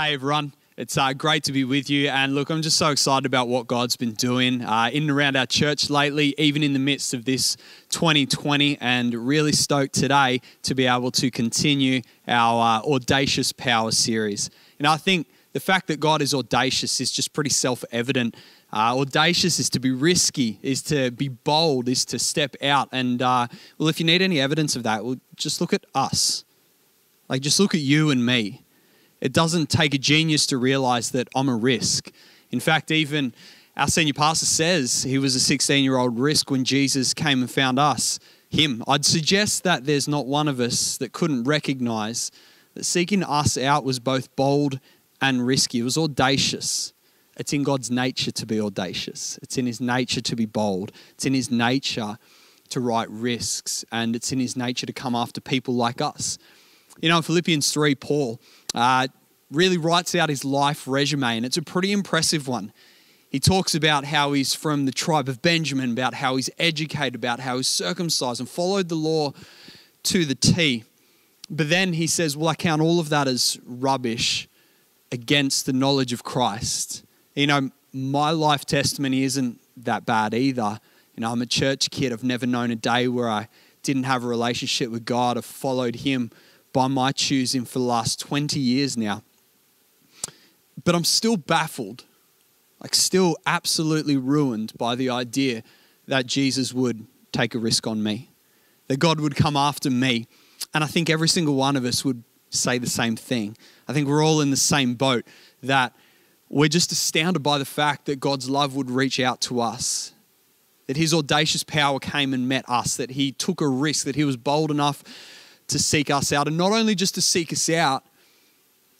Hey everyone, it's uh, great to be with you. And look, I'm just so excited about what God's been doing uh, in and around our church lately, even in the midst of this 2020, and really stoked today to be able to continue our uh, Audacious Power series. And I think the fact that God is audacious is just pretty self evident. Uh, audacious is to be risky, is to be bold, is to step out. And uh, well, if you need any evidence of that, well, just look at us. Like, just look at you and me. It doesn't take a genius to realize that I'm a risk. In fact, even our senior pastor says he was a 16 year old risk when Jesus came and found us, him. I'd suggest that there's not one of us that couldn't recognize that seeking us out was both bold and risky. It was audacious. It's in God's nature to be audacious, it's in his nature to be bold, it's in his nature to write risks, and it's in his nature to come after people like us. You know, in Philippians 3, Paul uh, really writes out his life resume, and it's a pretty impressive one. He talks about how he's from the tribe of Benjamin, about how he's educated, about how he's circumcised and followed the law to the T. But then he says, Well, I count all of that as rubbish against the knowledge of Christ. You know, my life testimony isn't that bad either. You know, I'm a church kid. I've never known a day where I didn't have a relationship with God. I've followed Him by my choosing for the last 20 years now. But I'm still baffled, like, still absolutely ruined by the idea that Jesus would take a risk on me, that God would come after me. And I think every single one of us would say the same thing. I think we're all in the same boat that we're just astounded by the fact that God's love would reach out to us, that His audacious power came and met us, that He took a risk, that He was bold enough to seek us out, and not only just to seek us out,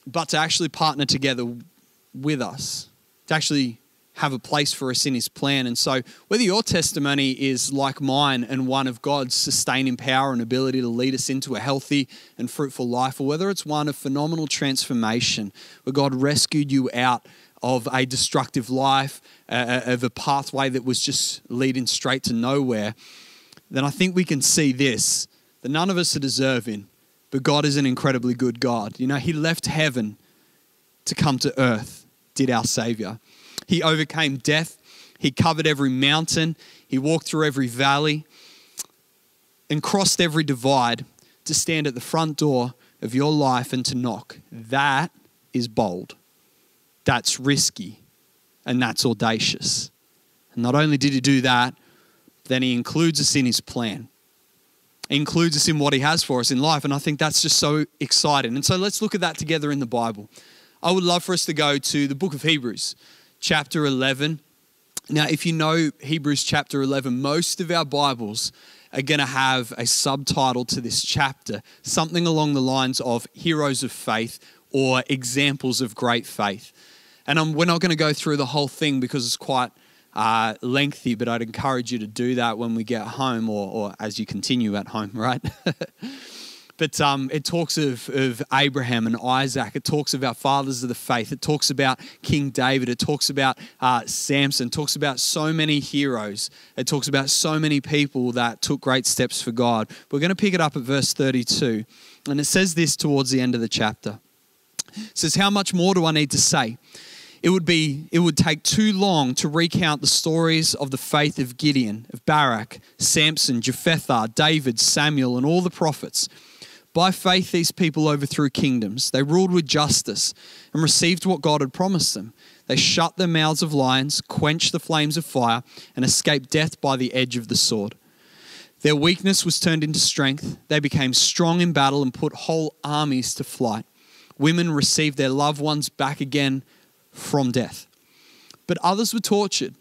but to actually partner together with us, to actually have a place for us in His plan. And so, whether your testimony is like mine and one of God's sustaining power and ability to lead us into a healthy and fruitful life, or whether it's one of phenomenal transformation, where God rescued you out of a destructive life, uh, of a pathway that was just leading straight to nowhere, then I think we can see this that none of us are deserving, but God is an incredibly good God. You know, He left heaven to come to earth, did our Savior. He overcame death, He covered every mountain, He walked through every valley, and crossed every divide to stand at the front door of your life and to knock. That is bold. That's risky. And that's audacious. And not only did he do that, then he includes us in his plan includes us in what he has for us in life. And I think that's just so exciting. And so let's look at that together in the Bible. I would love for us to go to the book of Hebrews, chapter 11. Now, if you know Hebrews chapter 11, most of our Bibles are going to have a subtitle to this chapter, something along the lines of heroes of faith or examples of great faith. And um, we're not going to go through the whole thing because it's quite uh, lengthy, but I'd encourage you to do that when we get home or, or as you continue at home, right? but um, it talks of, of Abraham and Isaac. It talks about fathers of the faith. It talks about King David. It talks about uh, Samson. It talks about so many heroes. It talks about so many people that took great steps for God. We're going to pick it up at verse 32. And it says this towards the end of the chapter. It says, How much more do I need to say? It would be it would take too long to recount the stories of the faith of Gideon, of Barak, Samson, Jephthah, David, Samuel, and all the prophets. By faith, these people overthrew kingdoms. They ruled with justice and received what God had promised them. They shut the mouths of lions, quenched the flames of fire, and escaped death by the edge of the sword. Their weakness was turned into strength. They became strong in battle and put whole armies to flight. Women received their loved ones back again from death. But others were tortured,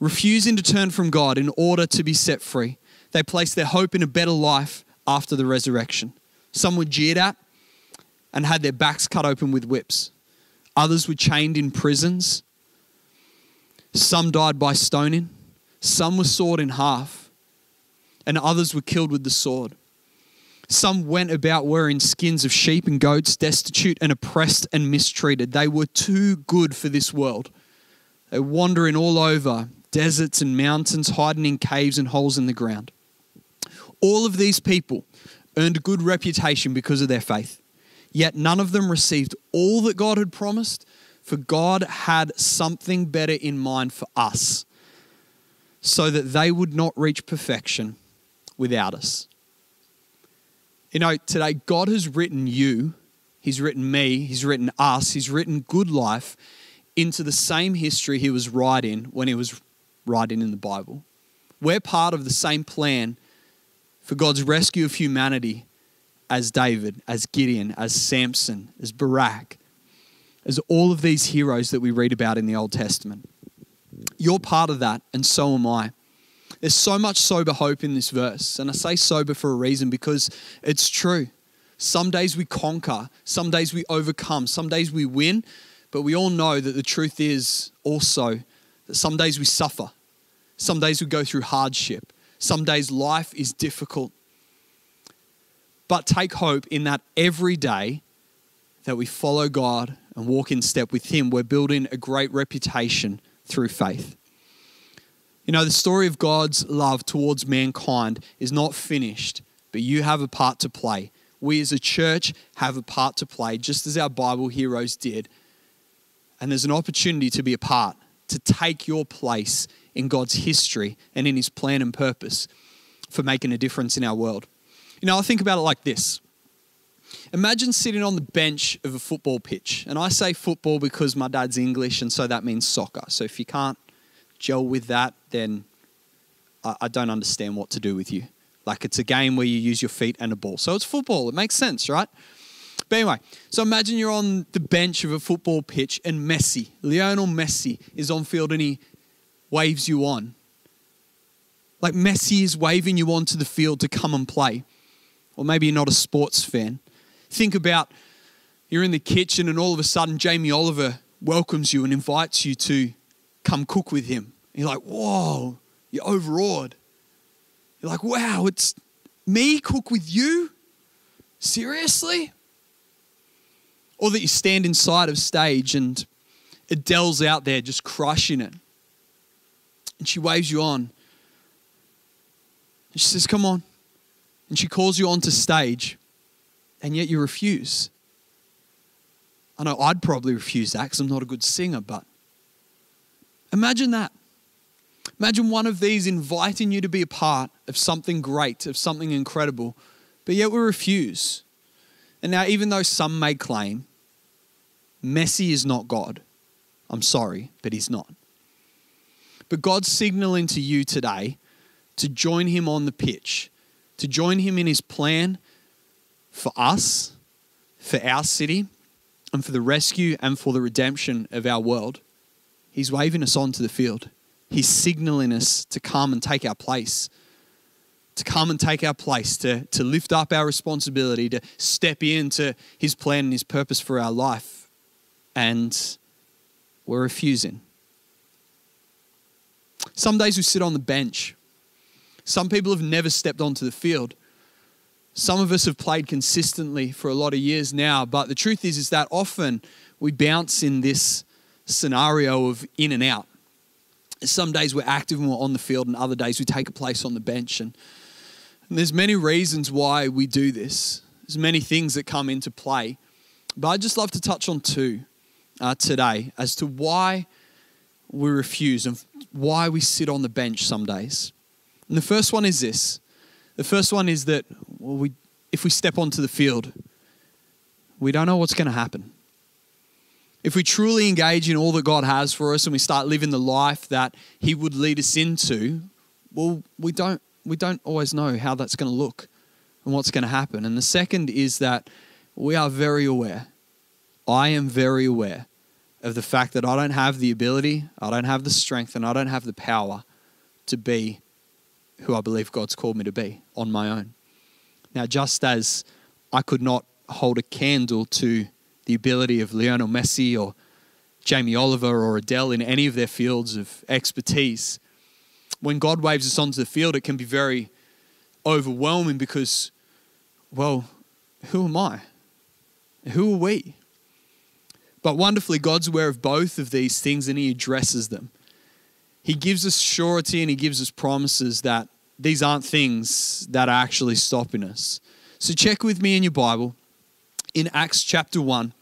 refusing to turn from God in order to be set free. They placed their hope in a better life after the resurrection. Some were jeered at and had their backs cut open with whips. Others were chained in prisons. Some died by stoning. Some were sawed in half. And others were killed with the sword. Some went about wearing skins of sheep and goats, destitute and oppressed and mistreated. They were too good for this world. They were wandering all over deserts and mountains, hiding in caves and holes in the ground. All of these people earned a good reputation because of their faith. Yet none of them received all that God had promised, for God had something better in mind for us, so that they would not reach perfection without us. You know, today God has written you, He's written me, He's written us, He's written good life into the same history He was writing when He was writing in the Bible. We're part of the same plan for God's rescue of humanity as David, as Gideon, as Samson, as Barak, as all of these heroes that we read about in the Old Testament. You're part of that, and so am I. There's so much sober hope in this verse. And I say sober for a reason because it's true. Some days we conquer, some days we overcome, some days we win, but we all know that the truth is also that some days we suffer, some days we go through hardship, some days life is difficult. But take hope in that every day that we follow God and walk in step with Him, we're building a great reputation through faith. You know, the story of God's love towards mankind is not finished, but you have a part to play. We as a church have a part to play, just as our Bible heroes did. And there's an opportunity to be a part, to take your place in God's history and in His plan and purpose for making a difference in our world. You know, I think about it like this Imagine sitting on the bench of a football pitch. And I say football because my dad's English, and so that means soccer. So if you can't gel with that, then I, I don't understand what to do with you. Like it's a game where you use your feet and a ball. So it's football. It makes sense, right? But anyway, so imagine you're on the bench of a football pitch and Messi, Lionel Messi, is on field and he waves you on. Like Messi is waving you onto the field to come and play. Or maybe you're not a sports fan. Think about you're in the kitchen and all of a sudden Jamie Oliver welcomes you and invites you to come cook with him. And you're like, whoa, you're overawed. You're like, wow, it's me cook with you? Seriously? Or that you stand inside of stage and Adele's out there just crushing it. And she waves you on. And she says, Come on. And she calls you onto stage, and yet you refuse. I know I'd probably refuse that because I'm not a good singer, but Imagine that. Imagine one of these inviting you to be a part of something great, of something incredible, but yet we refuse. And now, even though some may claim, Messi is not God. I'm sorry, but he's not. But God's signaling to you today to join him on the pitch, to join him in his plan for us, for our city, and for the rescue and for the redemption of our world. He's waving us onto the field. He's signaling us to come and take our place, to come and take our place, to, to lift up our responsibility, to step into His plan and His purpose for our life. And we're refusing. Some days we sit on the bench. Some people have never stepped onto the field. Some of us have played consistently for a lot of years now, but the truth is is that often we bounce in this scenario of in and out. Some days we're active and we're on the field, and other days we take a place on the bench. And, and there's many reasons why we do this. There's many things that come into play. But I'd just love to touch on two uh, today as to why we refuse and why we sit on the bench some days. And the first one is this. The first one is that well, we, if we step onto the field, we don't know what's going to happen if we truly engage in all that God has for us and we start living the life that He would lead us into, well, we don't, we don't always know how that's going to look and what's going to happen. And the second is that we are very aware. I am very aware of the fact that I don't have the ability, I don't have the strength, and I don't have the power to be who I believe God's called me to be on my own. Now, just as I could not hold a candle to the ability of Lionel Messi or Jamie Oliver or Adele in any of their fields of expertise. When God waves us onto the field, it can be very overwhelming because, well, who am I? Who are we? But wonderfully, God's aware of both of these things and He addresses them. He gives us surety and He gives us promises that these aren't things that are actually stopping us. So check with me in your Bible in Acts chapter 1.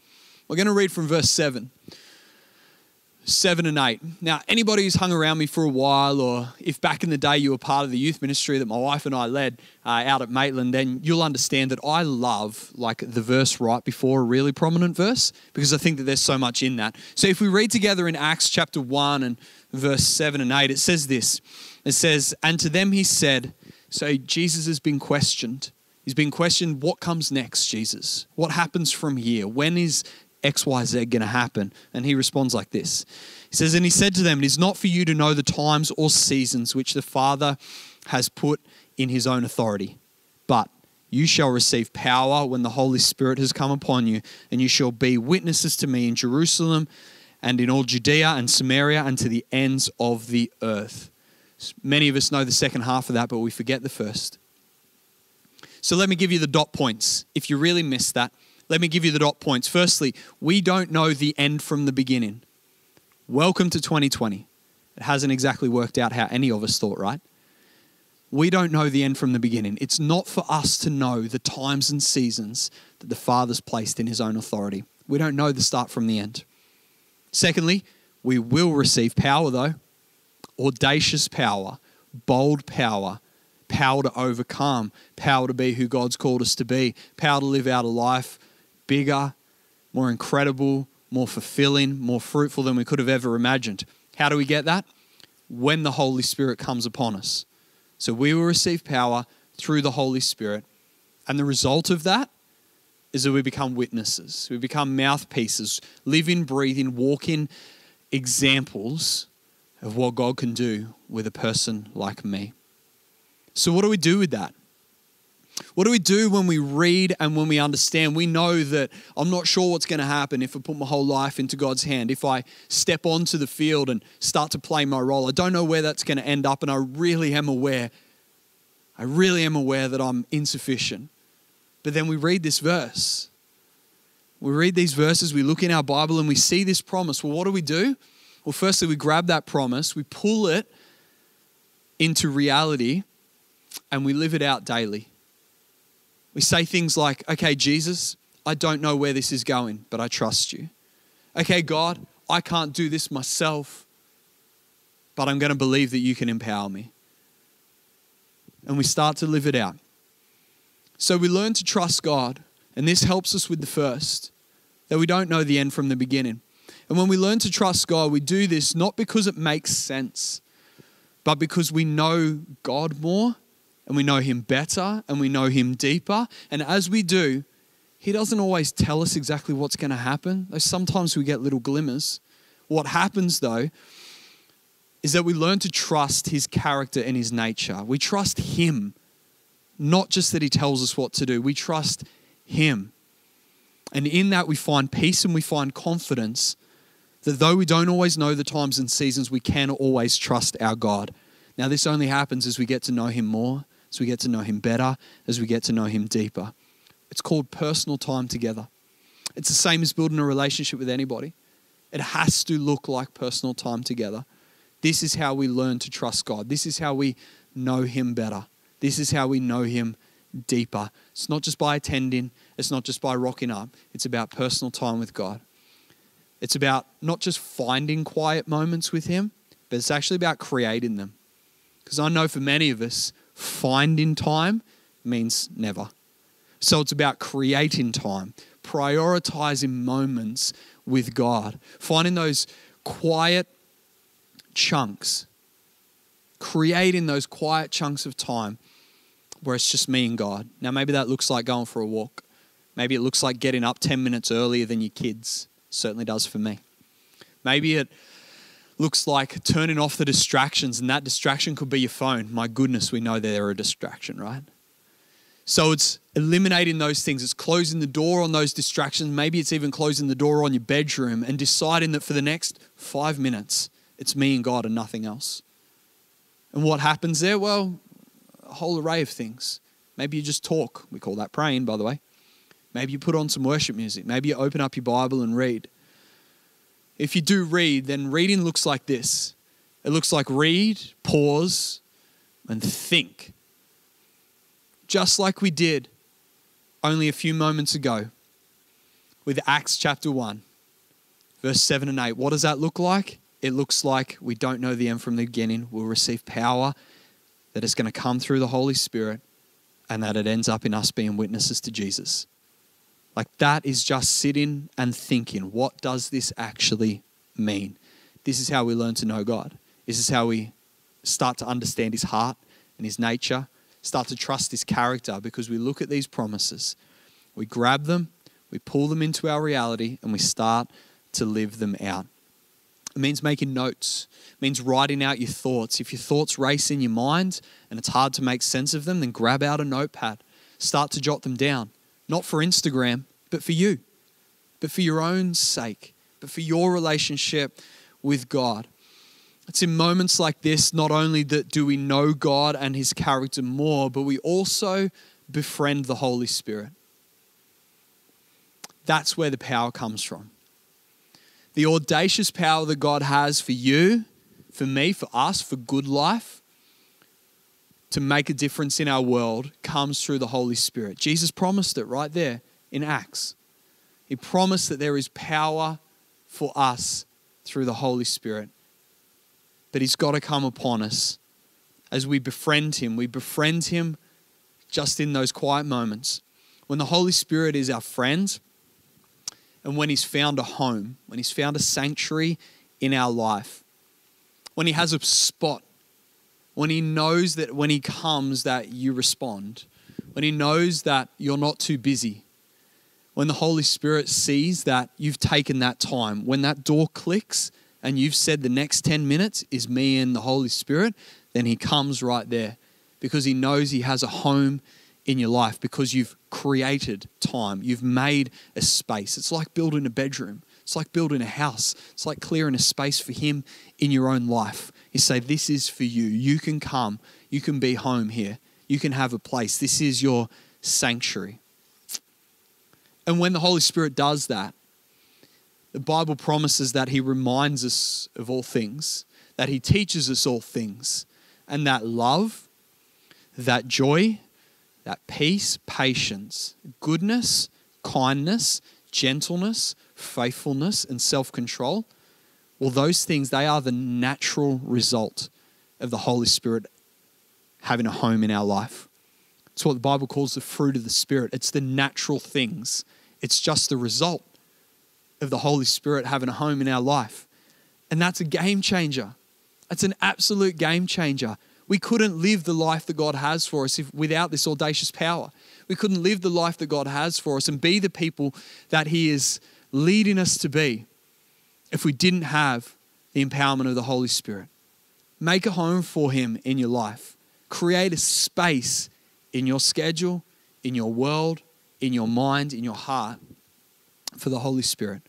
We're going to read from verse 7. 7 and 8. Now, anybody who's hung around me for a while, or if back in the day you were part of the youth ministry that my wife and I led uh, out at Maitland, then you'll understand that I love like the verse right before a really prominent verse because I think that there's so much in that. So if we read together in Acts chapter 1 and verse 7 and 8, it says this It says, And to them he said, So Jesus has been questioned. He's been questioned, What comes next, Jesus? What happens from here? When is XYZ going to happen? And he responds like this He says, And he said to them, It is not for you to know the times or seasons which the Father has put in his own authority, but you shall receive power when the Holy Spirit has come upon you, and you shall be witnesses to me in Jerusalem and in all Judea and Samaria and to the ends of the earth. Many of us know the second half of that, but we forget the first. So let me give you the dot points. If you really missed that, let me give you the dot points. Firstly, we don't know the end from the beginning. Welcome to 2020. It hasn't exactly worked out how any of us thought, right? We don't know the end from the beginning. It's not for us to know the times and seasons that the Father's placed in His own authority. We don't know the start from the end. Secondly, we will receive power, though audacious power, bold power, power to overcome, power to be who God's called us to be, power to live out a life bigger, more incredible, more fulfilling, more fruitful than we could have ever imagined. How do we get that? When the Holy Spirit comes upon us. So we will receive power through the Holy Spirit. And the result of that is that we become witnesses. We become mouthpieces, living, breathing, walking examples of what God can do with a person like me. So, what do we do with that? What do we do when we read and when we understand? We know that I'm not sure what's going to happen if I put my whole life into God's hand. If I step onto the field and start to play my role, I don't know where that's going to end up, and I really am aware. I really am aware that I'm insufficient. But then we read this verse. We read these verses, we look in our Bible, and we see this promise. Well, what do we do? Well, firstly, we grab that promise, we pull it into reality, and we live it out daily. We say things like, okay, Jesus, I don't know where this is going, but I trust you. Okay, God, I can't do this myself, but I'm going to believe that you can empower me. And we start to live it out. So we learn to trust God, and this helps us with the first, that we don't know the end from the beginning. And when we learn to trust God, we do this not because it makes sense, but because we know God more and we know Him better and we know Him deeper. And as we do, He doesn't always tell us exactly what's going to happen. Though sometimes we get little glimmers. What happens though is that we learn to trust His character and His nature. We trust Him, not just that He tells us what to do, we trust Him. And in that, we find peace and we find confidence that though we don't always know the times and seasons, we can always trust our God. Now, this only happens as we get to know Him more, as we get to know Him better, as we get to know Him deeper. It's called personal time together. It's the same as building a relationship with anybody. It has to look like personal time together. This is how we learn to trust God. This is how we know Him better. This is how we know Him deeper. It's not just by attending, it's not just by rocking up, it's about personal time with God. It's about not just finding quiet moments with Him, but it's actually about creating them. Because I know for many of us, finding time means never. So it's about creating time, prioritizing moments with God, finding those quiet chunks, creating those quiet chunks of time where it's just me and God. Now, maybe that looks like going for a walk. Maybe it looks like getting up 10 minutes earlier than your kids. Certainly does for me. Maybe it looks like turning off the distractions, and that distraction could be your phone. My goodness, we know they're a distraction, right? So it's eliminating those things. It's closing the door on those distractions. Maybe it's even closing the door on your bedroom and deciding that for the next five minutes, it's me and God and nothing else. And what happens there? Well, a whole array of things. Maybe you just talk. We call that praying, by the way. Maybe you put on some worship music. Maybe you open up your Bible and read. If you do read, then reading looks like this it looks like read, pause, and think. Just like we did only a few moments ago. with Acts chapter 1, verse 7 and 8. What does that look like? It looks like we don't know the end from the beginning. We'll receive power that is going to come through the Holy Spirit and that it ends up in us being witnesses to Jesus. Like that is just sitting and thinking, what does this actually mean? This is how we learn to know God. This is how we start to understand his heart and his nature, start to trust his character because we look at these promises, we grab them, we pull them into our reality, and we start to live them out. It means making notes. It means writing out your thoughts. If your thoughts race in your mind and it's hard to make sense of them, then grab out a notepad. Start to jot them down. Not for Instagram, but for you. But for your own sake. But for your relationship with God. It's in moments like this, not only that do we know God and his character more, but we also befriend the Holy Spirit. That's where the power comes from. The audacious power that God has for you, for me, for us, for good life, to make a difference in our world comes through the Holy Spirit. Jesus promised it right there in Acts. He promised that there is power for us through the Holy Spirit. But He's got to come upon us as we befriend Him. We befriend Him just in those quiet moments. When the Holy Spirit is our friend, and when He's found a home, when He's found a sanctuary in our life, when He has a spot, when He knows that when He comes that you respond, when He knows that you're not too busy, when the Holy Spirit sees that you've taken that time, when that door clicks and you've said the next 10 minutes is me and the Holy Spirit, then He comes right there because He knows He has a home in your life because you've created time. You've made a space. It's like building a bedroom, it's like building a house, it's like clearing a space for Him in your own life. You say, This is for you. You can come, you can be home here, you can have a place. This is your sanctuary. And when the Holy Spirit does that, the Bible promises that He reminds us of all things, that He teaches us all things, and that love, that joy, that peace, patience, goodness, kindness, gentleness, faithfulness, and self control well, those things, they are the natural result of the Holy Spirit having a home in our life. It's what the Bible calls the fruit of the Spirit. It's the natural things it's just the result of the Holy Spirit having a home in our life. And that's a game changer. It's an absolute game changer. We couldn't live the life that God has for us if, without this audacious power. We couldn't live the life that God has for us and be the people that He is leading us to be if we didn't have the empowerment of the Holy Spirit. Make a home for Him in your life. Create a space in your schedule, in your world, in your mind, in your heart for the Holy Spirit.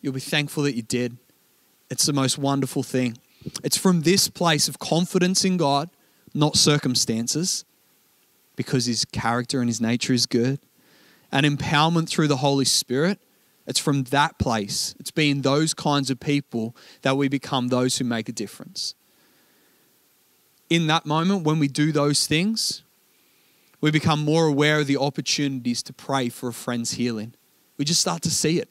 You'll be thankful that you did. It's the most wonderful thing. It's from this place of confidence in God, not circumstances, because His character and His nature is good, and empowerment through the Holy Spirit. It's from that place, it's being those kinds of people that we become those who make a difference. In that moment, when we do those things, we become more aware of the opportunities to pray for a friend's healing. We just start to see it.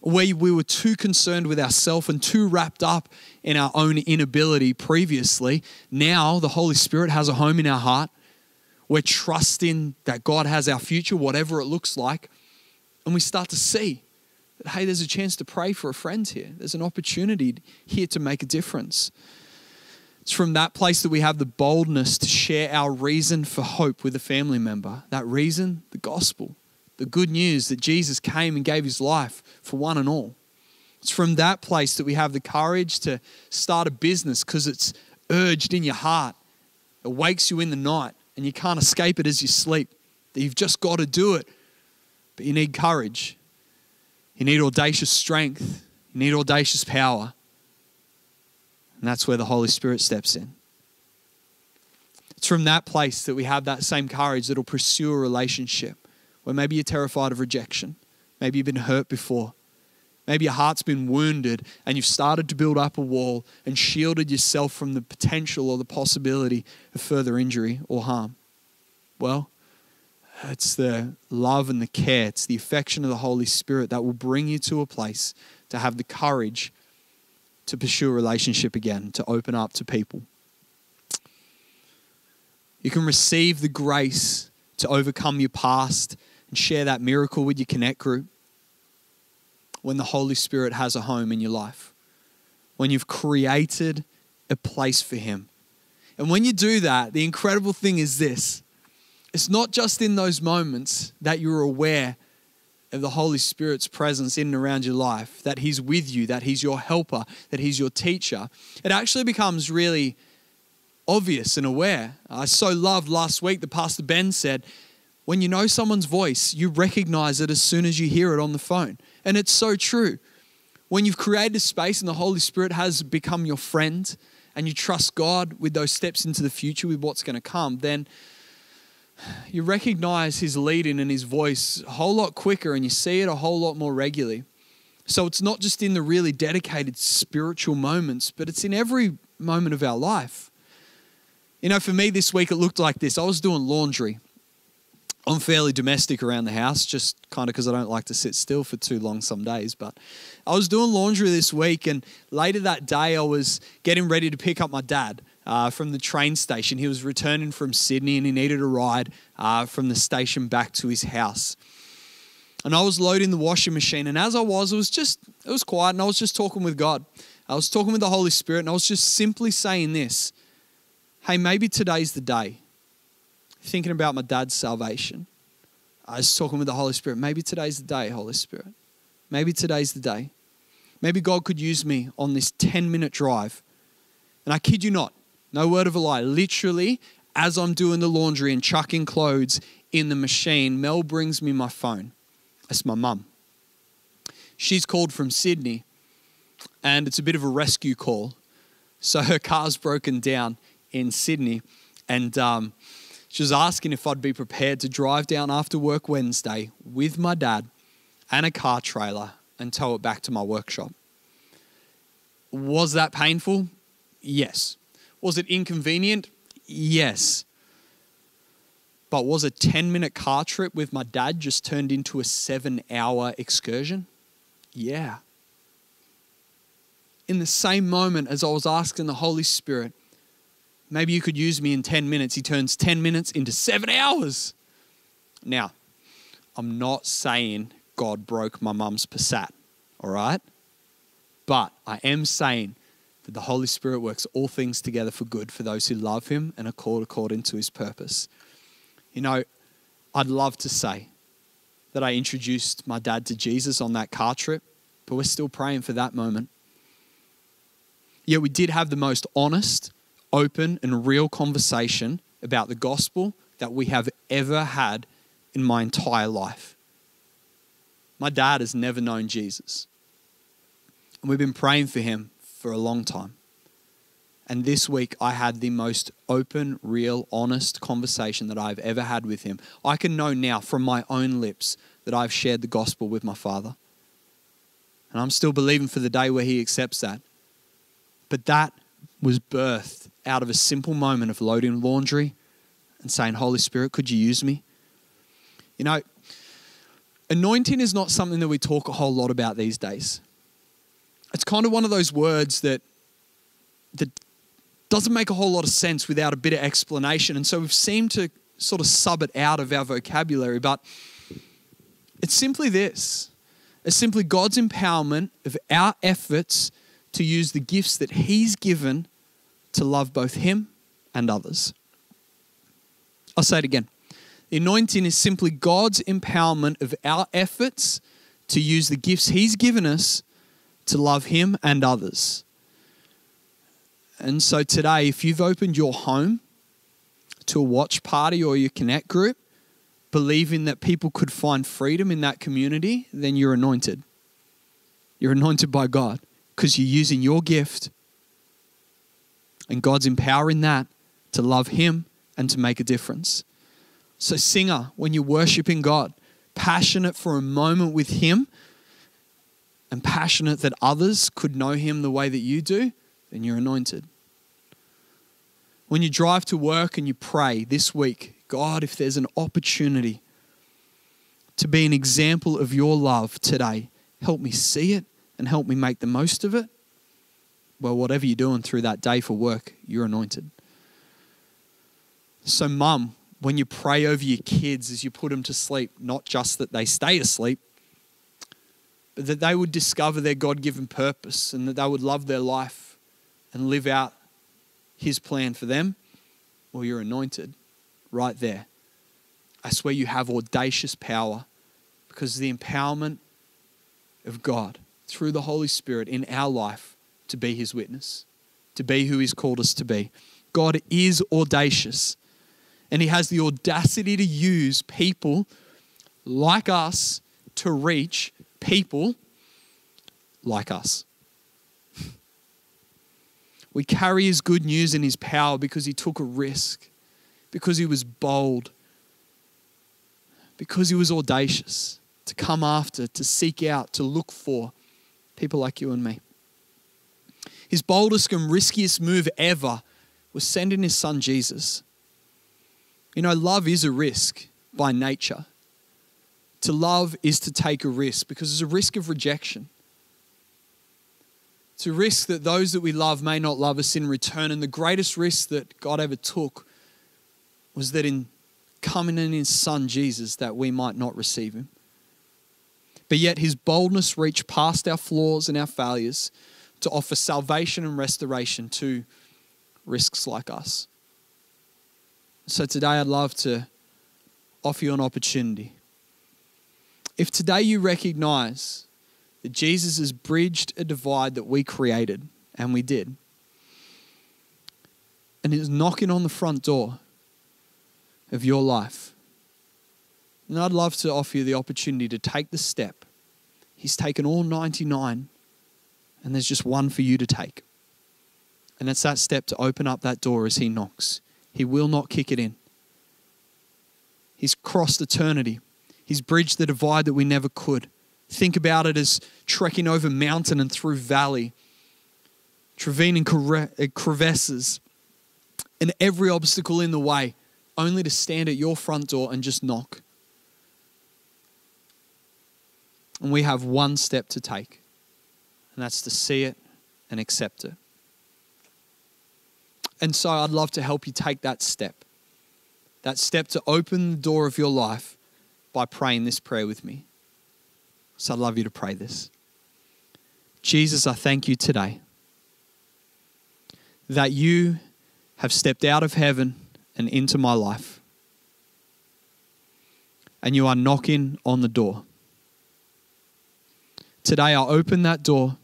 Where we were too concerned with ourselves and too wrapped up in our own inability previously, now the Holy Spirit has a home in our heart. We're trusting that God has our future, whatever it looks like. And we start to see that, hey, there's a chance to pray for a friend here. There's an opportunity here to make a difference. It's from that place that we have the boldness to share our reason for hope with a family member. That reason, the gospel, the good news that Jesus came and gave his life for one and all. It's from that place that we have the courage to start a business because it's urged in your heart. It wakes you in the night and you can't escape it as you sleep. That you've just got to do it. But you need courage. You need audacious strength. You need audacious power. And that's where the Holy Spirit steps in. It's from that place that we have that same courage that'll pursue a relationship where maybe you're terrified of rejection. Maybe you've been hurt before. Maybe your heart's been wounded and you've started to build up a wall and shielded yourself from the potential or the possibility of further injury or harm. Well, It's the love and the care, it's the affection of the Holy Spirit that will bring you to a place to have the courage to pursue a relationship again, to open up to people. You can receive the grace to overcome your past and share that miracle with your Connect group when the Holy Spirit has a home in your life, when you've created a place for Him. And when you do that, the incredible thing is this it's not just in those moments that you're aware of the Holy Spirit's presence in and around your life, that He's with you, that He's your helper, that He's your teacher. It actually becomes really obvious and aware. I so loved last week that Pastor Ben said, when you know someone's voice, you recognize it as soon as you hear it on the phone. And it's so true. When you've created a space and the Holy Spirit has become your friend and you trust God with those steps into the future, with what's going to come, then you recognize his leading and his voice a whole lot quicker and you see it a whole lot more regularly. So it's not just in the really dedicated spiritual moments, but it's in every moment of our life. You know, for me this week, it looked like this I was doing laundry. I'm fairly domestic around the house, just kind of because I don't like to sit still for too long some days. But I was doing laundry this week, and later that day, I was getting ready to pick up my dad uh, from the train station. He was returning from Sydney and he needed a ride uh, from the station back to his house. And I was loading the washing machine, and as I was, it was just it was quiet, and I was just talking with God. I was talking with the Holy Spirit, and I was just simply saying this: Hey, maybe today's the day thinking about my dad's salvation. I was talking with the Holy Spirit. Maybe today's the day, Holy Spirit. Maybe today's the day. Maybe God could use me on this 10 minute drive. And I kid you not, no word of a lie. Literally, as I'm doing the laundry and chucking clothes in the machine, Mel brings me my phone. It's my mum. She's called from Sydney, and it's a bit of a rescue call. So her car's broken down in Sydney, and um, she was asking if I'd be prepared to drive down after work Wednesday with my dad and a car trailer and tow it back to my workshop. Was that painful? Yes. Was it inconvenient? Yes. But was a 10 minute car trip with my dad just turned into a seven hour excursion? Yeah. In the same moment as I was asking the Holy Spirit, Maybe you could use me in 10 minutes. He turns 10 minutes into seven hours. Now, I'm not saying God broke my mum's Passat, all right? But I am saying that the Holy Spirit works all things together for good for those who love Him and are called according to His purpose. You know, I'd love to say that I introduced my dad to Jesus on that car trip, but we're still praying for that moment. Yet we did have the most honest, open and real conversation about the gospel that we have ever had in my entire life. My dad has never known Jesus. And we've been praying for him for a long time. And this week, I had the most open, real, honest conversation that I've ever had with him. I can know now from my own lips that I've shared the gospel with my father. And I'm still believing for the day where he accepts that. But that was birthed out of a simple moment of loading laundry and saying, Holy Spirit, could you use me? You know, anointing is not something that we talk a whole lot about these days. It's kind of one of those words that, that doesn't make a whole lot of sense without a bit of explanation. And so we've seemed to sort of sub it out of our vocabulary, but it's simply this it's simply God's empowerment of our efforts to use the gifts that He's given to love both Him and others. I'll say it again. The anointing is simply God's empowerment of our efforts to use the gifts He's given us to love Him and others. And so today, if you've opened your home to a watch party or your connect group, believing that people could find freedom in that community, then you're anointed. You're anointed by God because you're using your gift and God's empowering that to love Him and to make a difference. So, singer, when you're worshiping God, passionate for a moment with Him and passionate that others could know Him the way that you do, then you're anointed. When you drive to work and you pray this week, God, if there's an opportunity to be an example of your love today. Help me see it and help me make the most of it. Well, whatever you're doing through that day for work, you're anointed. So, mum, when you pray over your kids as you put them to sleep, not just that they stay asleep, but that they would discover their God given purpose and that they would love their life and live out His plan for them, well, you're anointed right there. I swear you have audacious power because the empowerment of God through the Holy Spirit in our life to be His witness, to be who He's called us to be. God is audacious and He has the audacity to use people like us to reach people like us. We carry His good news and His power because He took a risk, because He was bold, because He was audacious to come after, to seek out, to look for people like you and me. His boldest and riskiest move ever was sending His Son Jesus. You know, love is a risk by nature. To love is to take a risk because there's a risk of rejection. It's a risk that those that we love may not love us in return. And the greatest risk that God ever took was that in coming in his son Jesus that we might not receive him. But yet his boldness reached past our flaws and our failures to offer salvation and restoration to risks like us. So today I'd love to offer you an opportunity. If today you recognize that Jesus has bridged a divide that we created, and we did. And is knocking on the front door of your life. And I'd love to offer you the opportunity to take the step. He's taken all 99, and there's just one for you to take. And it's that step to open up that door as He knocks. He will not kick it in. He's crossed eternity, He's bridged the divide that we never could. Think about it as trekking over mountain and through valley, traversing uh, crevasses, and every obstacle in the way, only to stand at your front door and just knock. And we have one step to take, and that's to see it and accept it. And so I'd love to help you take that step. That step to open the door of your life by praying this prayer with me. So I'd love you to pray this. Jesus, I thank you today that you have stepped out of heaven and into my life. And you are knocking on the door. Today, I open that door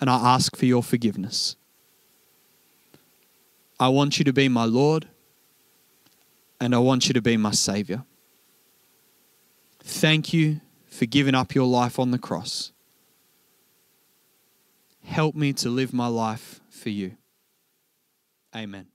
and I ask for your forgiveness. I want you to be my Lord and I want you to be my Savior. Thank you for giving up your life on the cross. Help me to live my life for you. Amen.